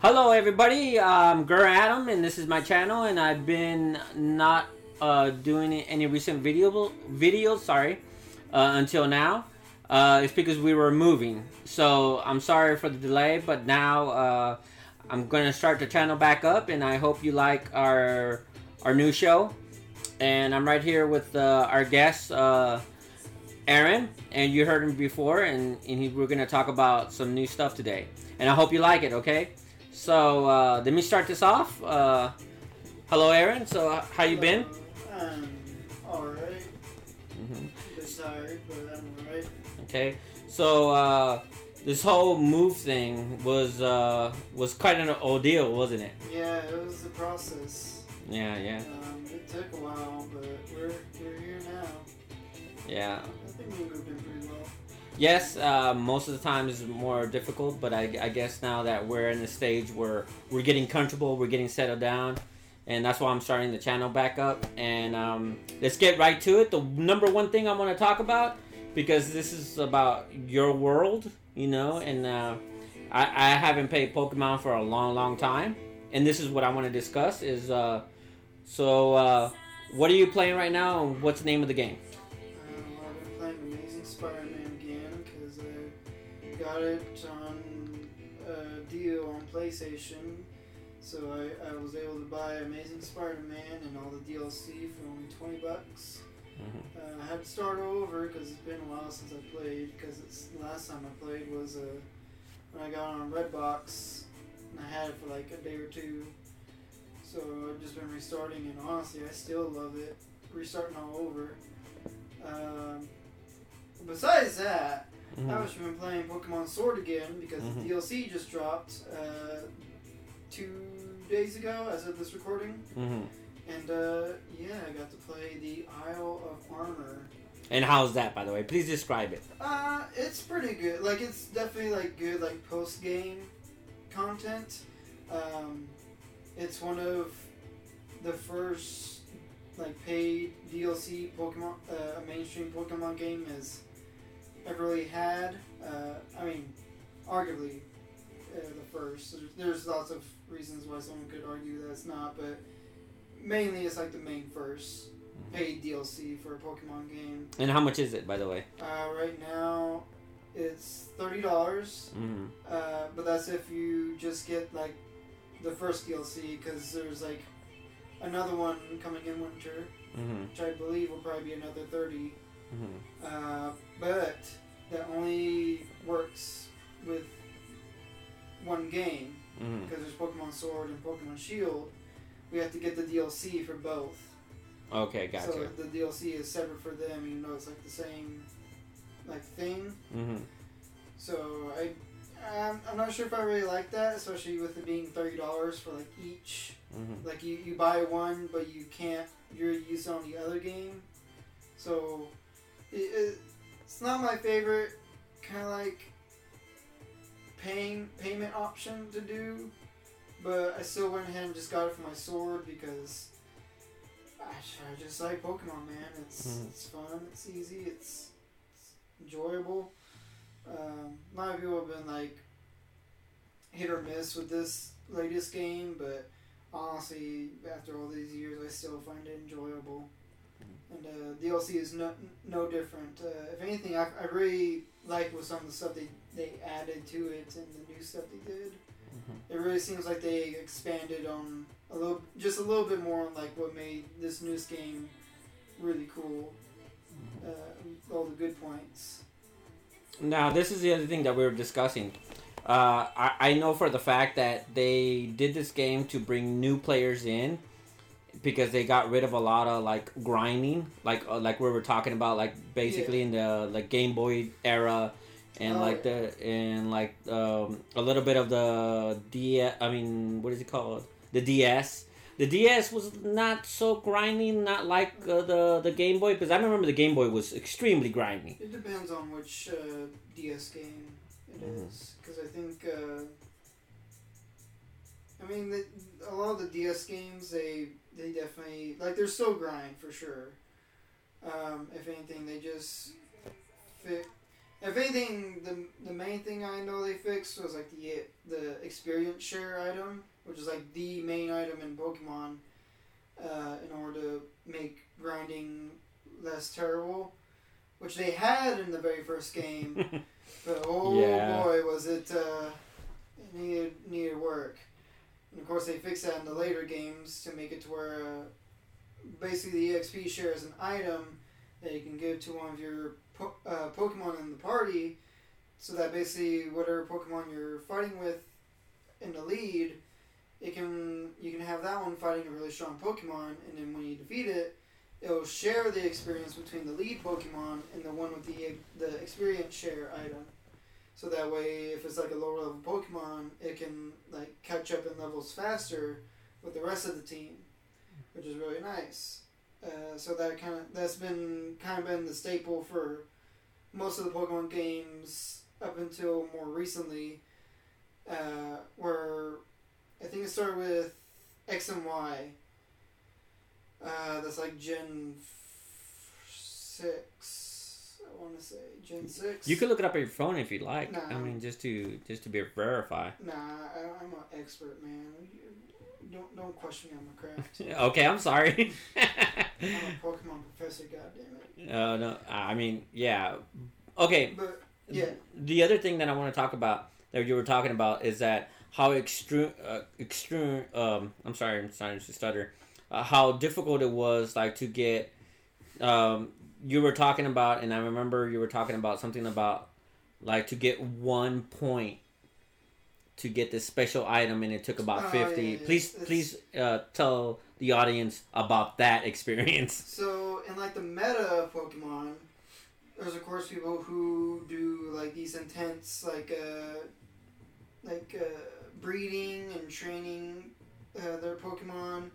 Hello, everybody. I'm Gur Adam, and this is my channel. And I've been not uh, doing any recent video videos. Sorry, uh, until now. Uh, it's because we were moving. So I'm sorry for the delay, but now uh, I'm gonna start the channel back up, and I hope you like our our new show. And I'm right here with uh, our guest. Uh, Aaron, and you heard him before, and, and he, we're gonna talk about some new stuff today. And I hope you like it. Okay. So uh, let me start this off. Uh, hello, Aaron. So uh, how you been? Um, alright. Mm-hmm. Bit tired, but I'm alright. Okay. So uh, this whole move thing was uh, was quite an ordeal, wasn't it? Yeah, it was a process. Yeah, yeah. Um, it took a while, but we're we're here now. Yeah. I think we moved in pretty. Yes, uh, most of the time is more difficult, but I, I guess now that we're in the stage where we're getting comfortable, we're getting settled down, and that's why I'm starting the channel back up. And um, let's get right to it. The number one thing I want to talk about, because this is about your world, you know, and uh, I, I haven't played Pokemon for a long, long time, and this is what I want to discuss. Is uh, so uh, what are you playing right now, and what's the name of the game? Got it on a deal on PlayStation. So I, I was able to buy Amazing Spider-Man and all the DLC for only 20 bucks. Mhm. Uh, I had to start over because it's been a while since I played. Because the last time I played was uh, when I got on Redbox, and I had it for like a day or two. So I've just been restarting, and honestly, I still love it. Restarting all over. Um, besides that, Mhm. I've just been playing Pokemon Sword again because Mhm. the DLC just dropped uh, two days ago as of this recording. Mhm. And uh, yeah, I got to play the Isle of Armor. And how's that, by the way? Please describe it. Uh, it's pretty good. Like it's definitely like good like post game content. Um, it's one of the first like paid DLC Pokemon uh, a mainstream Pokemon game has ever really had. Uh, I mean, arguably uh, the first. There's, there's lots of reasons why someone could argue that it's not, but mainly it's like the main first paid DLC for a Pokemon game. And how much is it, by the way? Uh, right now, it's thirty dollars, Mm-hmm. uh, but that's if you just get like the first DLC, because there's like another one coming in winter, Mm-hmm. which I believe will probably be another thirty. Mm-hmm. Uh, but that only works with one game Mm-hmm. because there's Pokemon Sword and Pokemon Shield. We have to get the DLC for both. Okay, gotcha. So the DLC is separate for them, even though it's like the same like thing. mm-hmm. So I, I'm, I'm not sure if I really like that, especially with it being thirty dollars for like each. Mm-hmm. Like you, you buy one, but you can't. You're using on the other game. So it's not my favorite kind of like paying payment option to do, but I still went ahead and just got it for my sword because. I just like Pokemon, man. It's Mhm. it's fun. It's easy. It's, it's enjoyable. Um, a lot of people have been like hit or miss with this latest game, but honestly, after all these years, I still find it enjoyable. And uh, DLC is no no different. Uh, if anything, I, I really like with some of the stuff they, they added to it and the new stuff they did. Mm-hmm. It really seems like they expanded on a little, just a little bit more on like what made this newest game really cool. Uh, all the good points. Now, this is the other thing that we were discussing. Uh, I, I know for the fact that they did this game to bring new players in because they got rid of a lot of like grinding, like uh, like we were talking about, like basically in the like Game Boy era, and Oh, like the and like um, a little bit of the D. I mean, what is it called? The DS. The DS was not so grinding, not like uh, the the Game Boy, because I remember the Game Boy was extremely grinding. It depends on which uh, DS game it Mhm. is, because I think. Uh, I mean, the, a lot of the DS games, they they definitely like they're still grind for sure. Um, if anything, they just fit. If anything, the the main thing I know they fixed was like the the experience share item, which is like the main item in Pokemon, uh, in order to make grinding less terrible, which they had in the very first game, but oh Yeah. boy was it uh, it needed needed work. And of course, they fix that in the later games to make it to where uh, basically the EXP share is an item that you can give to one of your po- uh, Pokemon in the party, so that basically whatever Pokemon you're fighting with in the lead, it can you can have that one fighting a really strong Pokemon, and then when you defeat it, it'll share the experience between the lead Pokemon and the one with the the experience share item. So that way, if it's like a lower level Pokemon, it can like catch up in levels faster with the rest of the team, which is really nice. Uh, so that kind of that's been kind of been the staple for most of the Pokemon games up until more recently, uh, where I think it started with X and Y. Uh, that's like Gen f- six. I want to say Gen six. You could look it up on your phone if you like. I mean, just to just to be verify. Nah, I, I'm an expert, man. Don't don't question me on my craft. okay, I'm sorry. I'm a Pokemon professor. goddammit. uh, no, I mean, yeah. Okay, But yeah, The other thing that I want to talk about that you were talking about is that how extreme, uh, extreme. Um, I'm sorry, I'm starting to stutter. Uh, how difficult it was, like to get. Um, you were talking about, and I remember you were talking about something about, like to get one point. To get this special item, and it took about Oh, fifty. yeah, yeah, Please, it's- please uh, tell the audience about that experience. So in like the meta of Pokemon, there's of course people who do like these intense like uh like uh, breeding and training uh, their Pokemon.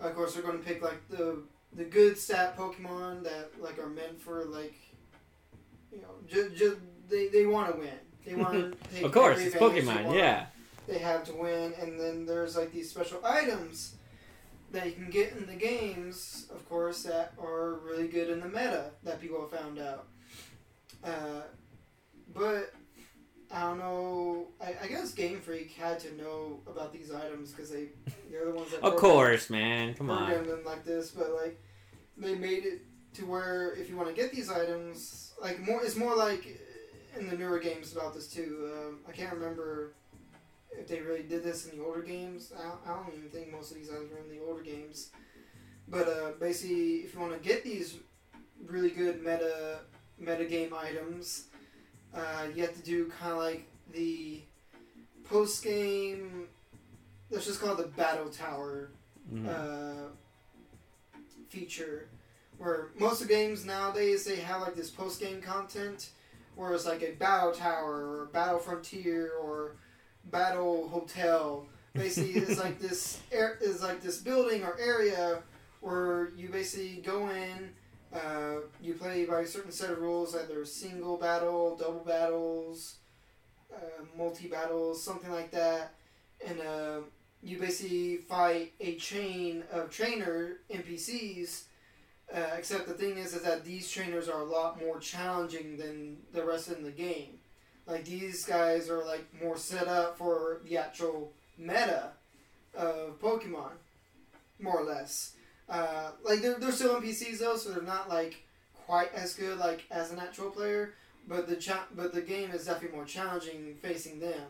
Of course, they're going to pick like the the good stat Pokemon that like are meant for like you know just, just they, they want to win. They want to take Of course, it's Pokemon. Yeah. they have to win, and then there's like these special items that you can get in the games, of course, that are really good in the meta that people have found out. Uh, but I don't know. I, I guess Game Freak had to know about these items because they they're the ones that Of course, man. Come on. programmed them like this. But like they made it to where if you want to get these items, like more, it's more like in the newer games about this too. Um, I can't remember if they really did this in the older games. I don't, I don't even think most of these items were in the older games. But uh, basically, if you want to get these really good meta meta game items, uh, you have to do kind of like the post game. Let's just call it the battle tower Mhm. uh, feature where most of the games nowadays they have like this post game content where it's like a battle tower or battle frontier or battle hotel basically it's like this air is like this building or area where you basically go in uh, you play by a certain set of rules either single battle double battles uh, multi battles something like that and uh, you basically fight a chain of trainer NPCs. Uh, except the thing is, is that these trainers are a lot more challenging than the rest in the game. Like these guys are like more set up for the actual meta of Pokemon, more or less. Uh, like they're they're still NPCs though, so they're not like quite as good like as an actual player. But the cha- but the game is definitely more challenging facing them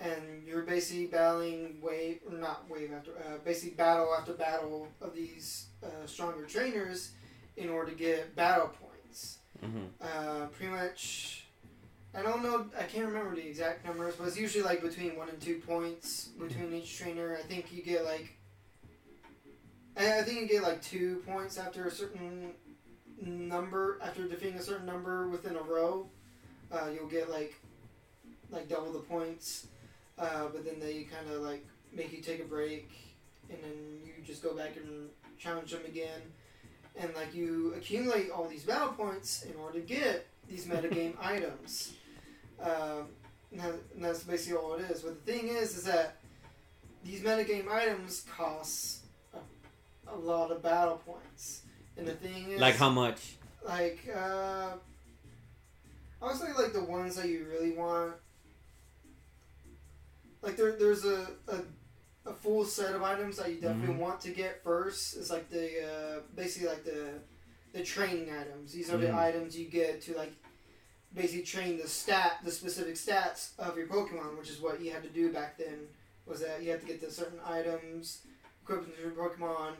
and you're basically battling wave or not wave after uh, basically battle after battle of these uh, stronger trainers in order to get battle points. Mhm. Uh, pretty much, I don't know. I can't remember the exact numbers, but it's usually like between one and two points between each trainer. I think you get like. I I think you get like two points after a certain number after defeating a certain number within a row. Uh, you'll get like like double the points, uh, but then they kind of like make you take a break, and then you just go back and challenge them again, and like you accumulate all these battle points in order to get these metagame items. And, that, and that's basically all it is. But the thing is, is that these metagame items cost a, lot of battle points, and the thing is, Like how much? like uh, say like the ones that you really want. Like there, there's a, a, a full set of items that you definitely Mhm. want to get first. It's like the uh, basically like the the training items. These are the Mhm. items you get to like basically train the stat, the specific stats of your Pokemon, which is what you had to do back then. Was that you had to get the certain items into your Pokemon,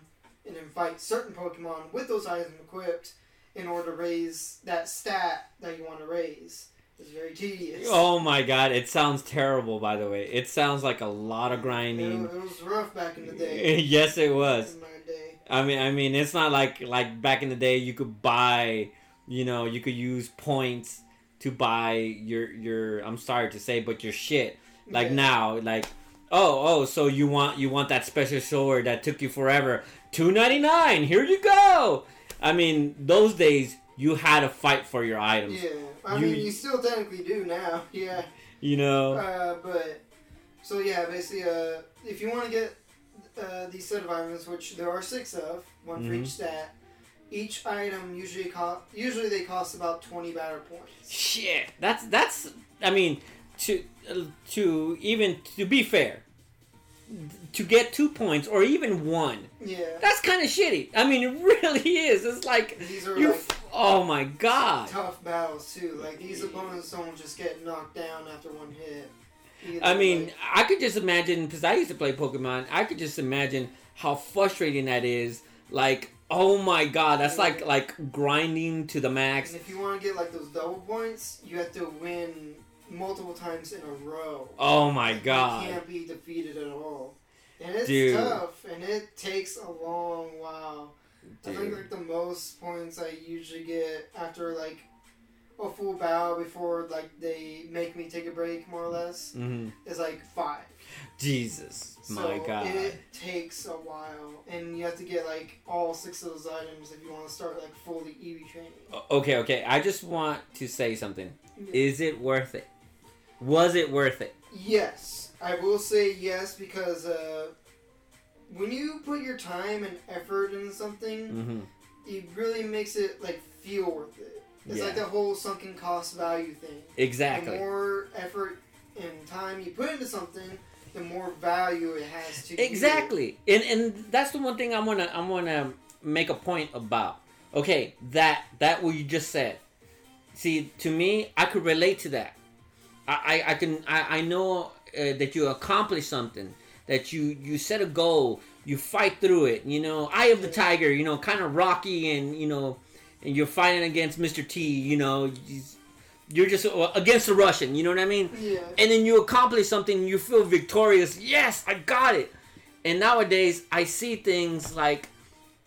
and invite certain Pokemon with those items equipped in order to raise that stat that you want to raise. It's very tedious. Oh my god, it sounds terrible. By the way, it sounds like a lot of grinding. it was rough back in the day. yes, it was. In my day. I mean, I mean, it's not like like back in the day you could buy, you know, you could use points to buy your your. I'm sorry to say, but your shit. Like now, like oh oh, so you want you want that special sword that took you forever? Two ninety nine. Here you go. I mean, those days you had to fight for your items. Yeah, I You- mean, you still technically do now. Yeah. You know. Uh, but so yeah, basically, uh, if you want to get uh, these set of items, which there are six of, one for Mhm. each stat, each item usually cost usually they cost about twenty battle points. Shit, that's that's. I mean, to to even to be fair, to get two points or even one, Yeah, that's kind of shitty. I mean, it really is. It's like these are like Oh my god. tough battles too. Like these opponents don't just get knocked down after one hit. Either, I mean, like- I could just imagine because I used to play Pokemon. I could just imagine how frustrating that is. Like, oh my god, that's like like grinding to the max. and if you want to get like those double points, you have to win multiple times in a row. Oh my Like, god. You can't be defeated at all. And it's Dude. tough, and it takes a long while. I think like the most points I usually get after like a full bow before like they make me take a break more or less hmm is like five. Jesus, So my god. it takes a while, and you have to get like all six of those items if you want to start like fully EV training. Okay, okay. I just want to say something. Is it worth it? Was it worth it? Yes, I will say yes because uh, when you put your time and effort into something, Mm-hmm. it really makes it like feel worth it. It's like Yeah. the whole sunken cost value thing. Exactly. The more effort and time you put into something, the more value it has to you. Exactly. And and that's the one thing I'm gonna I'm gonna make a point about. Okay, that that what you just said. See, to me, I could relate to that. I I, can I, I know uh, that you accomplish something. That you you set a goal. You fight through it. You know, Eye of the Tiger. You know, kind of rocky and you know, and you're fighting against Mr. T. You know, you're just uh, against the Russian. You know what I mean? Yeah. and then you accomplish something you feel victorious yes i got it and nowadays i see things like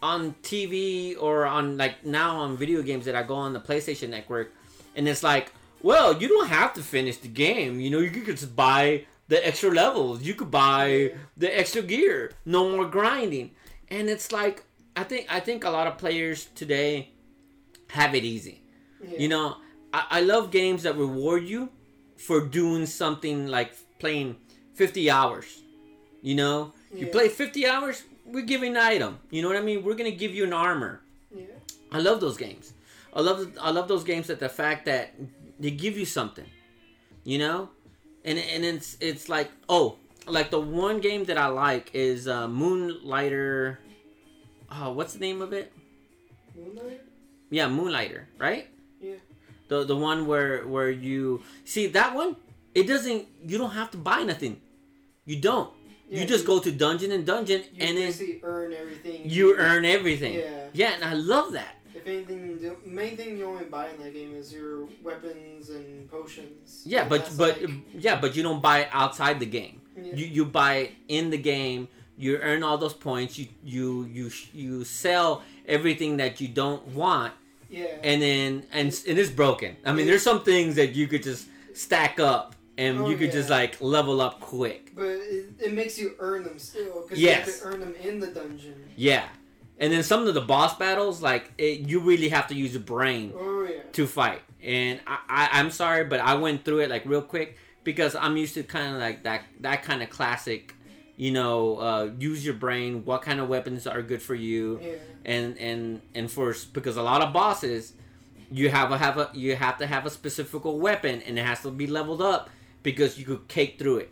on tv or on like now on video games that i go on the playstation network and it's like well you don't have to finish the game you know you could just buy the extra levels you could buy the extra gear no more grinding and it's like i think i think a lot of players today have it easy yeah. you know, I, I love games that reward you for doing something like playing 50 hours. You know, you play 50 hours, we're giving an item. You know what I mean? We're gonna give you an armor. Yeah. I love those games. I love I love those games that the fact that they give you something. You know, and and it's it's like oh like the one game that I like is uh, Moonlighter. Oh, what's the name of it? Moonlight? Yeah, Moonlighter, right? Yeah. The the one where where you see that one, it doesn't. You don't have to buy nothing. You don't. Yeah, you just go to dungeon and dungeon, You and then earn everything. you earn everything. Yeah. Yeah, and I love that. If anything, the main thing you only buy in that game is your weapons and potions. Yeah, but that's but like- yeah, but you don't buy it outside the game. yeah. You you buy it in the game. You earn all those points. You you you you sell everything that you don't want, yeah. and then and and it's broken. I mean, there's some things that you could just stack up, and Oh, you could just like level up quick. But it, it makes you earn them still because Yes. you have to earn them in the dungeon. Yeah, and then some of the boss battles, like it, you really have to use your brain Oh yeah. to fight. And I, I I'm sorry, but I went through it like real quick because I'm used to kind of like that that kind of classic, you know, uh, use your brain. What kind of weapons are good for you? Yeah. And and and for because a lot of bosses, you have a have a you have to have a specific weapon and it has to be leveled up because you could cake through it.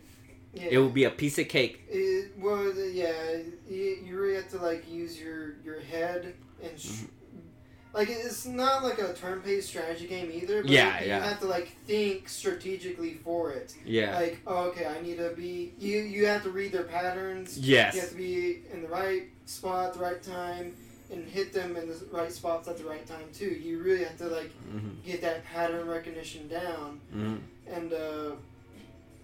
Yeah. It will be a piece of cake. It, well, the- yeah, you, you really have to like use your your head and sh- Mm-hmm. like it's not like a turn-based strategy game either. But Yeah, you, yeah. You have to like think strategically for it. Yeah. Like, oh, okay, I need to be. You you have to read their patterns. Yes. You have to be in the right spot at the right time and hit them in the right spots at the right time too. You really have to like hmm get that pattern recognition down, hmm and uh,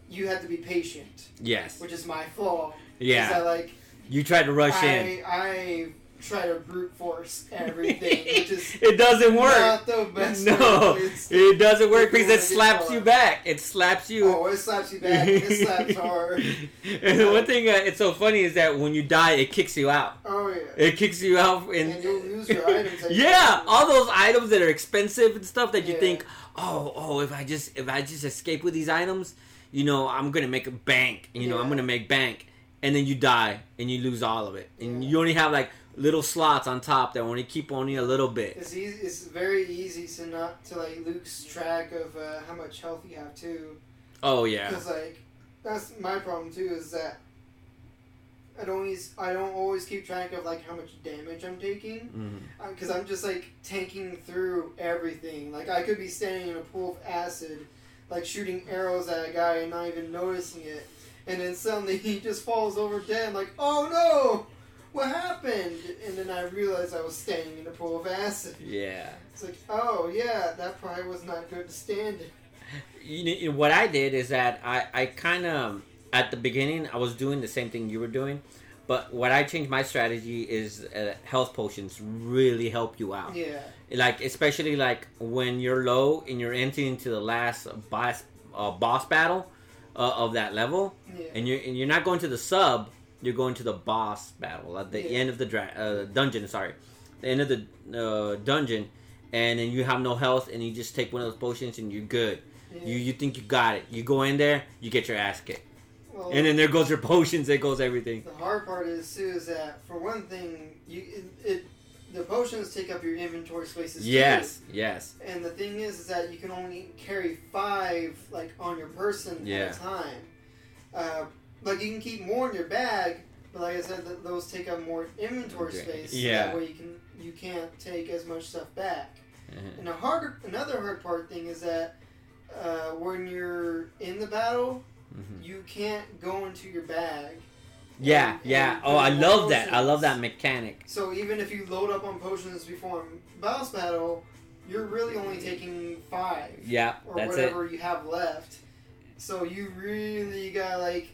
you have to be patient, Yes. which is my flaw. Yeah. that like You try to rush in. I I try to brute force everything, which is it doesn't work. not the best. No, it doesn't work because it slaps you back. It slaps you. oh, it slaps you back. It slaps hard. and the one thing uh, it's so funny is that when you die, it kicks you out. Oh yeah. It kicks you out, and, And you'll lose your items yeah, all those items that are expensive and stuff that you Yeah. think, oh, oh, if I just if I just escape with these items, you know, I'm gonna make a bank. You know, I'm gonna make bank, and then you die and you lose all of it, and Yeah. you only have like little slots on top that only keep only a little bit. It's easy. It's very easy to not to like lose track of uh, how much health you have too. Oh yeah, Because like that's my problem too is that I don't always I don't always keep track of like how much damage I'm taking because I'm just like tanking through everything. Like I could be standing in a pool of acid, like shooting arrows at a guy and not even noticing it, and then suddenly he just falls over dead. I'm like, oh no, what happened? And then I realized I was standing in a pool of acid. yeah. It's like, oh yeah, that probably was not good to stand in. you know, you know, what I did is that I, I kind of at the beginning I was doing the same thing you were doing, but what I changed my strategy is uh, health potions really help you out. Yeah, Like especially like when you're low and you're entering into the last boss uh, boss battle uh, of that level, yeah, and you're and you're not going to the sub, you're going to the boss battle at the Yeah. end of the dra- uh, dungeon. Sorry, the end of the uh, dungeon, and then you have no health, and you just take one of those potions, and you're good. yeah. You you think you got it. You go in there, you get your ass kicked, Well, and then there goes your potions. There goes everything. The hard part is too is that for one thing, you it, it the potions take up your inventory spaces. too. Yes, yes, And the thing is, is that you can only carry five like on your person Yeah. at a time. Uh, like you can keep more in your bag, but like I said, th- those take up more inventory Okay. space. Yeah. That way you can you can't take as much stuff back. Uh-huh. And a harder another hard part thing is that uh, when you're in the battle, Mhm. you can't go into your bag. yeah, and- yeah. and Oh, I love that. I love that mechanic. So even if you load up on potions before a boss battle, you're really only taking five Yeah, or that's it. whatever you have left. So you really gotta like,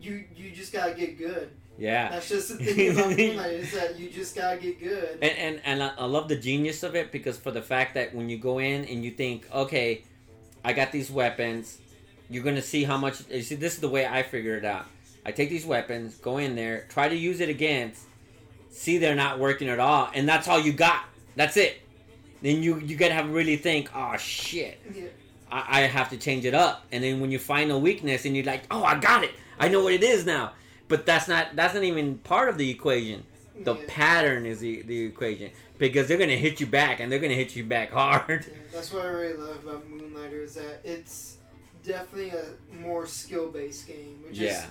you you just gotta get good. Yeah. That's just the thing about Moonlight is that you just gotta get good. And and, and I, I love the genius of it because for the fact that when you go in and you think, okay, I got these weapons, you're gonna see how much. You see, this is the way I figure it out. I take these weapons, go in there, try to use it against, see they're not working at all, and that's all you got. That's it. Then you you gotta have really think, oh shit, Yeah. I, I have to change it up. And then when you find a weakness and you're like, oh, I got it. I know what it is now. But that's not that's not even part of the equation. The Yeah. pattern is the, the equation because they're gonna hit you back and they're gonna hit you back hard. Yeah, that's what I really love about Moonlighter is that it's definitely a more skill based game, which Yeah. is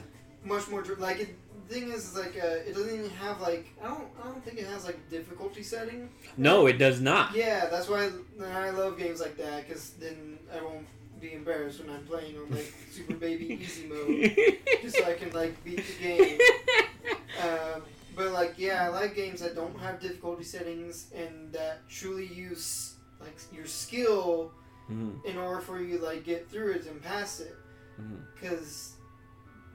much more like it, the thing is, is like uh, it doesn't even have like I don't I don't think it has like difficulty setting. No, it does not. Yeah, that's why I, I love games like that because then I won't be embarrassed when I'm playing on like super baby easy mode, just so I can like beat the game. Um, but like yeah, I like games that don't have difficulty settings and that truly use like your skill Mhm, in order for you to like get through it and pass it because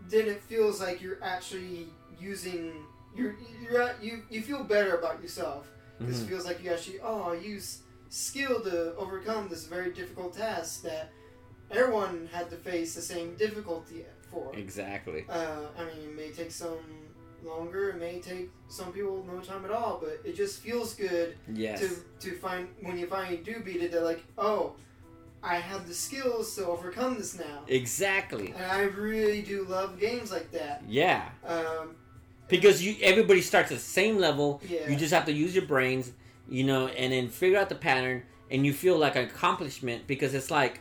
then it feels like you're actually using you're you're at, you you feel better about yourself because Mhm. it feels like you actually oh I use skill to overcome this very difficult task that everyone had to face the same difficulty for. Exactly. Uh, I mean, it may take some longer. It may take some people no time at all, but it just feels good Yes. to to find when you finally do beat it. They're like, oh, I have the skills to overcome this now. Exactly. And I really do love games like that. Yeah. Um, Because you everybody starts at the same level. yeah. You just have to use your brains, you know, and then figure out the pattern and you feel like an accomplishment because it's like,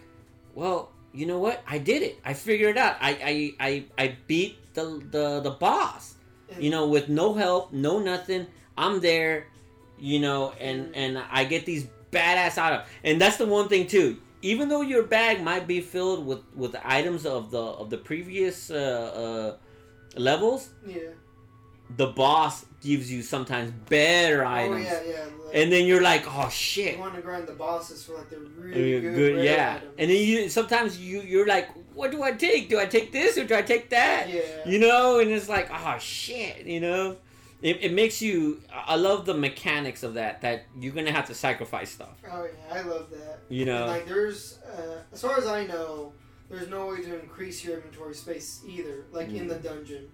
well, you know what? I did it. I figured it out. I I I, I beat the the the boss. And- You know, with no help, no nothing. I'm there. You know, and and I get these badass items. And that's the one thing too. Even though your bag might be filled with with items of the of the previous uh, uh, levels, Yeah. the boss gives you sometimes better Oh items. yeah, yeah. Like, And then you're like, oh shit. you want to grind the bosses for like the really good, good, yeah. items. And then you sometimes you you're like, what do I take? Do I take this or do I take that? yeah. You know, and it's like, oh shit, you know. It, it makes you. I love the mechanics of that. That you're gonna have to sacrifice stuff. Oh yeah, I love that. You know. And, like there's, uh, as far as I know, there's no way to increase your inventory space either. Like in the Mm. dungeon.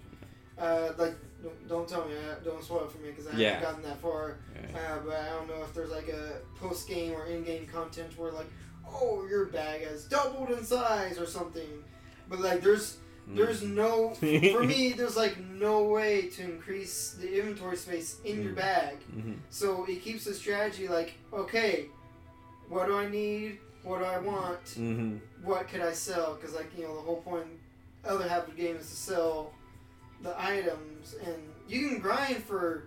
Uh, like don't, don't tell me, uh, don't spoil it for me because I Yeah. haven't gotten that far. Right. Uh, but I don't know if there's like a post game or in game content where like, oh, your bag has doubled in size or something. But like there's Mm. There's no for me there's like no way to increase the inventory space in your Mm. bag. Mhm. So it keeps the strategy like, okay, what do I need? What do I want? Mhm. What could I sell? Because like you know the whole point, other half of the game is to sell the items, and you can grind for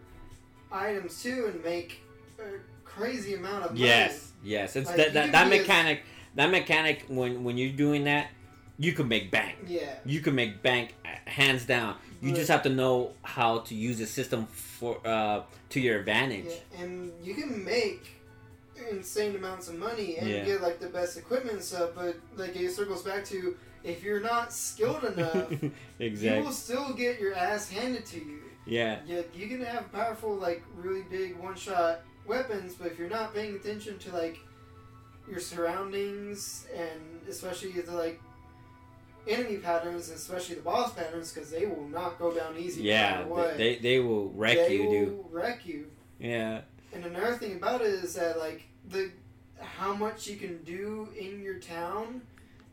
items too and make a crazy amount of money. Yes. Yes. It's Like, that that, that mechanic. That mechanic when when you're doing that, you can make bank. Yeah. You can make bank uh, hands down. You But- just have to know how to use the system for uh, to your advantage. Yeah, and you can make insane amounts of money and Yeah. get like the best equipment and stuff, but like it circles back to if you're not skilled enough, exactly. you will still get your ass handed to you. Yeah. Yeah, you can have powerful, like really big one shot weapons, but if you're not paying attention to like your surroundings and especially the like enemy patterns, especially the boss patterns, because they will not go down easy. Yeah. what. They they will wreck They you, will dude. Wreck you. Yeah. And another thing about it is that like the how much you can do in your town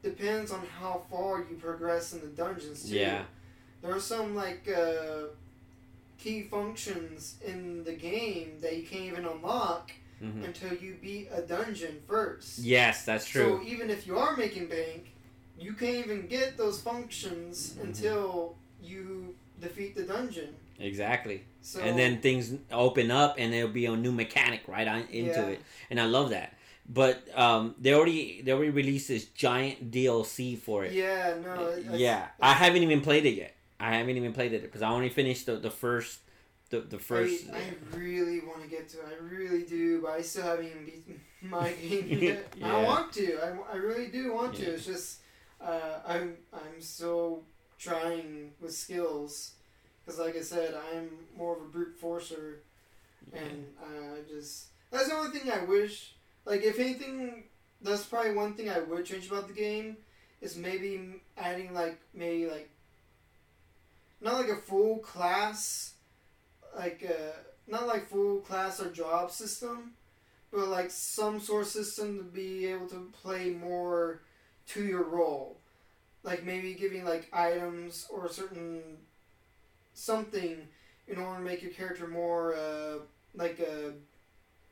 depends on how far you progress in the dungeons too. Yeah. There are some like uh, key functions in the game that you can't even unlock Mhm. until you beat a dungeon first. Yes, that's true. So even if you are making bank, you can't even get those functions Mhm. until you defeat the dungeon. exactly. So and then things open up, and there'll be a new mechanic right on into Yeah. it, and I love that. But um, they already they already released this giant DLC for it. yeah, no, it- it's- yeah, I haven't even played it yet. I haven't even played it because I only finished the, the first the the first. I, I really want to get to it. I really do, but I still haven't even beaten my game yet. yeah. I want to. I, I really do want to. It's just uh, I'm I'm still trying with skills because, like I said, I'm more of a brute forcer, and uh, I just that's the only thing I wish. Like, if anything, that's probably one thing I would change about the game is maybe adding like maybe like not like a full class like uh not like full class or job system but like some sort of system to be able to play more to your role like maybe giving like items or certain something in order to make your character more uh like uh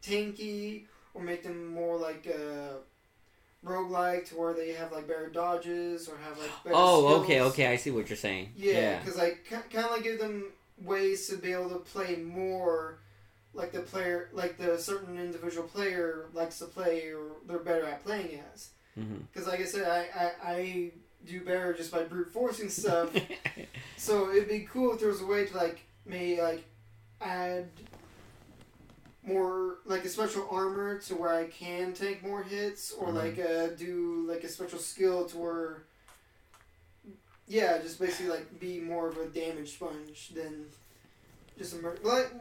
tanky or make them more like uh roguelike to where they have like better dodges or have like better oh, okay, skills. okay. I see what you're saying. Yeah, because like kind of like give them ways to be able to play more, like the player, like the certain individual player likes to play or they're better at playing as. Hmm Because like I said, I, I I do better just by brute forcing stuff. so it'd be cool if there was a way to like maybe like add more like a special armor to where I can take more hits, or Mhm. like uh, do like a special skill to where yeah, just basically like be more of a damage sponge than just a mur- like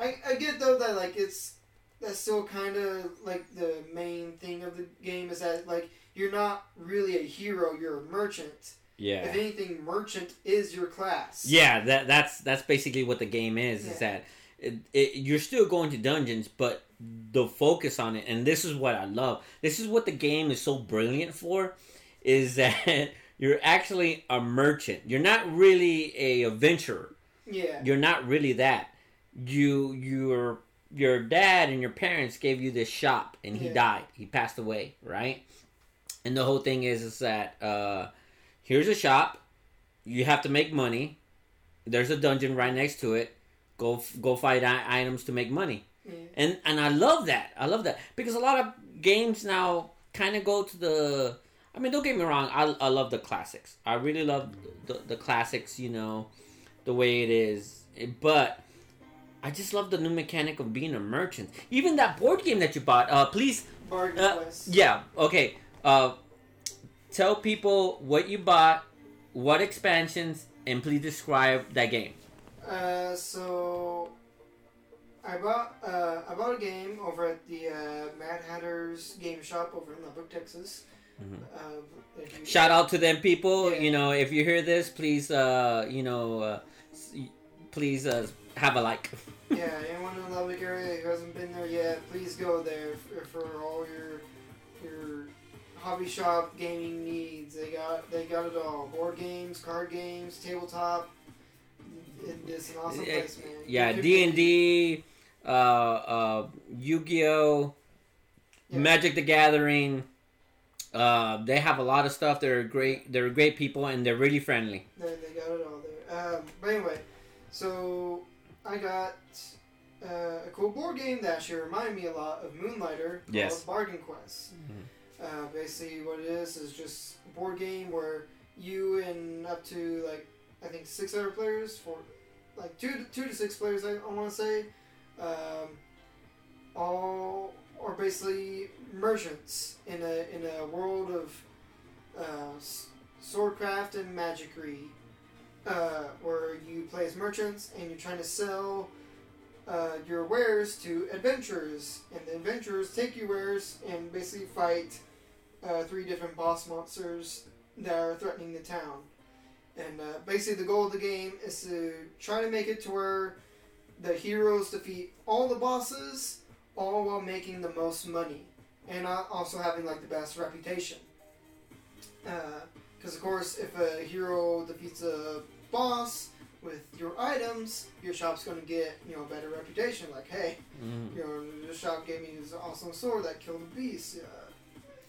I I get though that like it's that's still kind of like the main thing of the game is that like you're not really a hero, you're a merchant. yeah. If anything, merchant is your class. Yeah, that that's that's basically what the game is. Is that it, it, you're still going to dungeons, but the focus on it, and this is what I love. This is what the game is so brilliant for, is that you're actually a merchant. You're not really a adventurer. Yeah. You're not really that. You you're your dad and your parents gave you this shop and he Yeah. died. He passed away, right? And the whole thing is is that uh here's a shop. You have to make money. There's a dungeon right next to it. Go go fight i- items to make money. Yeah. And and I love that. I love that because a lot of games now kind of go to the. I mean, don't get me wrong. I, I love the classics. I really love the, the classics. You know, the way it is. But I just love the new mechanic of being a merchant. Even that board game that you bought. Uh, please. Bargain Uh, Quest. yeah. Okay. Uh, tell people what you bought, what expansions, and please describe that game. Uh, so I bought uh, I bought a game over at the uh, Mad Hatter's Game Shop over in Lubbock, Texas. Mhm. Uh, you- Shout out to them people. Yeah. You know, if you hear this, please, uh, you know, uh, please uh, have a like. yeah, anyone in the Lubbock area who hasn't been there yet, please go there for, for all your your hobby shop gaming needs. They got they got it all: board games, card games, tabletop. It's an awesome place, man. yeah, D and D, uh, uh, Yu Gi Oh, Yeah. Magic the Gathering. Uh, they have a lot of stuff. They're great. They're great people, and they're really friendly. They, they got it all there. Um, but anyway, so I got uh, a cool board game that actually reminded me a lot of Moonlighter called Yes. Bargain Quest. Mhm. Uh, basically, what it is is just a board game where you and up to like I think six other players for like two to, two to six players. I, I want to say, um, all are basically merchants in a in a world of uh, swordcraft and magicry, uh, where you play as merchants and you're trying to sell uh, your wares to adventurers, and the adventurers take your wares and basically fight uh, three different boss monsters that are threatening the town. And uh, basically, the goal of the game is to try to make it to where the heroes defeat all the bosses, all while making the most money, and uh, also having like the best reputation. Because of course, if a hero defeats a boss with your items, your shop's going to get you know a better reputation. Like, hey, Mhm. you know, this shop gave me this awesome sword that killed a beast. Uh,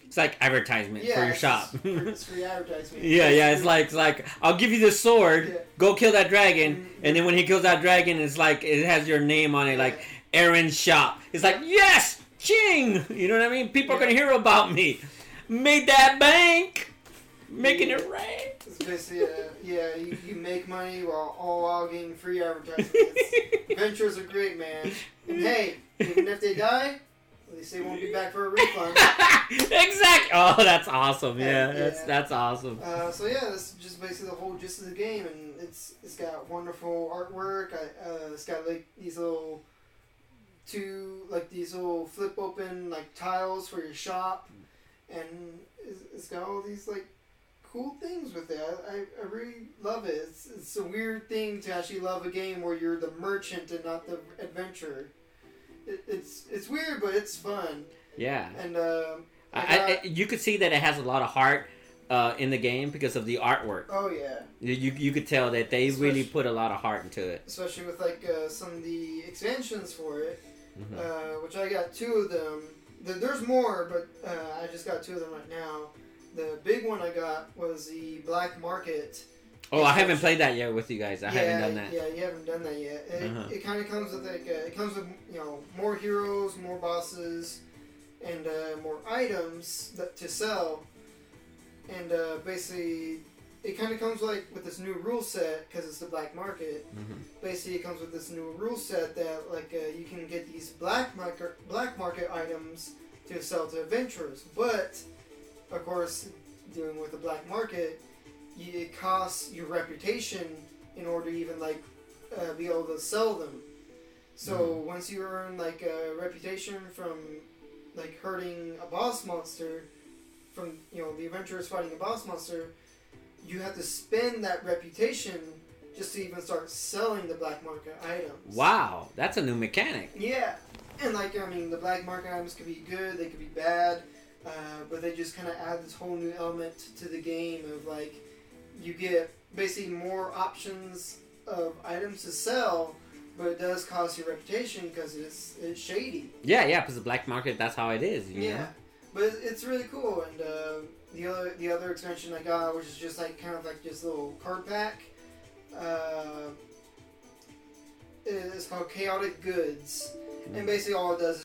It's like advertisement yeah, for your it's shop. free- it's free advertisement. yeah, yeah. It's like it's like I'll give you the sword. Yeah. Go kill that dragon, Mhm. and then when he kills that dragon, it's like it has your name on it, like Aaron's shop. It's like yes, ching. You know what I mean? People are gonna hear about me. Made that bank, making it rain. It's basically, uh, yeah, you, you make money while all while getting free advertisements. Ventures are great, man. And hey, even if they die, at least they won't be back for a refund. exactly. Oh, that's awesome. Yeah, Yeah. that's that's awesome. Uh, so yeah, that's just basically the whole gist of the game, and it's it's got wonderful artwork. I, uh, it's got like these little two like these little flip open like tiles for your shop, and it's, it's got all these like cool things with it. I, I, I really love it. It's, it's a weird thing to actually love a game where you're the merchant and not the adventurer. It, it's it's weird, but it's fun. Yeah. And um, I got- I, you could see that it has a lot of heart uh, in the game because of the artwork. oh yeah. You, you, could tell that they really put a lot of heart into it. especially with like uh, some of the expansions for it, Mhm. uh, which I got two of them. There's more, but uh, I just got two of them right now. The big one I got was the Black Market. Oh, I haven't played that yet with you guys. I yeah, haven't done that. Yeah, you haven't done that yet. It, Uh-huh. it kind of comes with like uh, it comes with you know more heroes, more bosses, and uh, more items that to sell. And uh, basically, it kind of comes like with this new rule set because it's the black market. Mhm. Basically, it comes with this new rule set that like uh, you can get these black market black market items to sell to adventurers, but of course, dealing with the black market, it costs your reputation in order to even like uh, be able to sell them. So once you earn like a reputation from like hurting a boss monster, from you know the adventurers fighting a boss monster, you have to spend that reputation just to even start selling the black market items. Wow, that's a new mechanic. Yeah, and like I mean, the black market items could be good, they could be bad, uh, but they just kind of add this whole new element to the game of like you get basically more options of items to sell, but it does cost your reputation because it's it's shady. Yeah, yeah, because the black market, that's how it is. You Yeah, Know? but it's, really cool. And uh, the other the other expansion I got, which is just like kind of like this little card pack, uh, it's called Chaotic Goods, and basically all it does is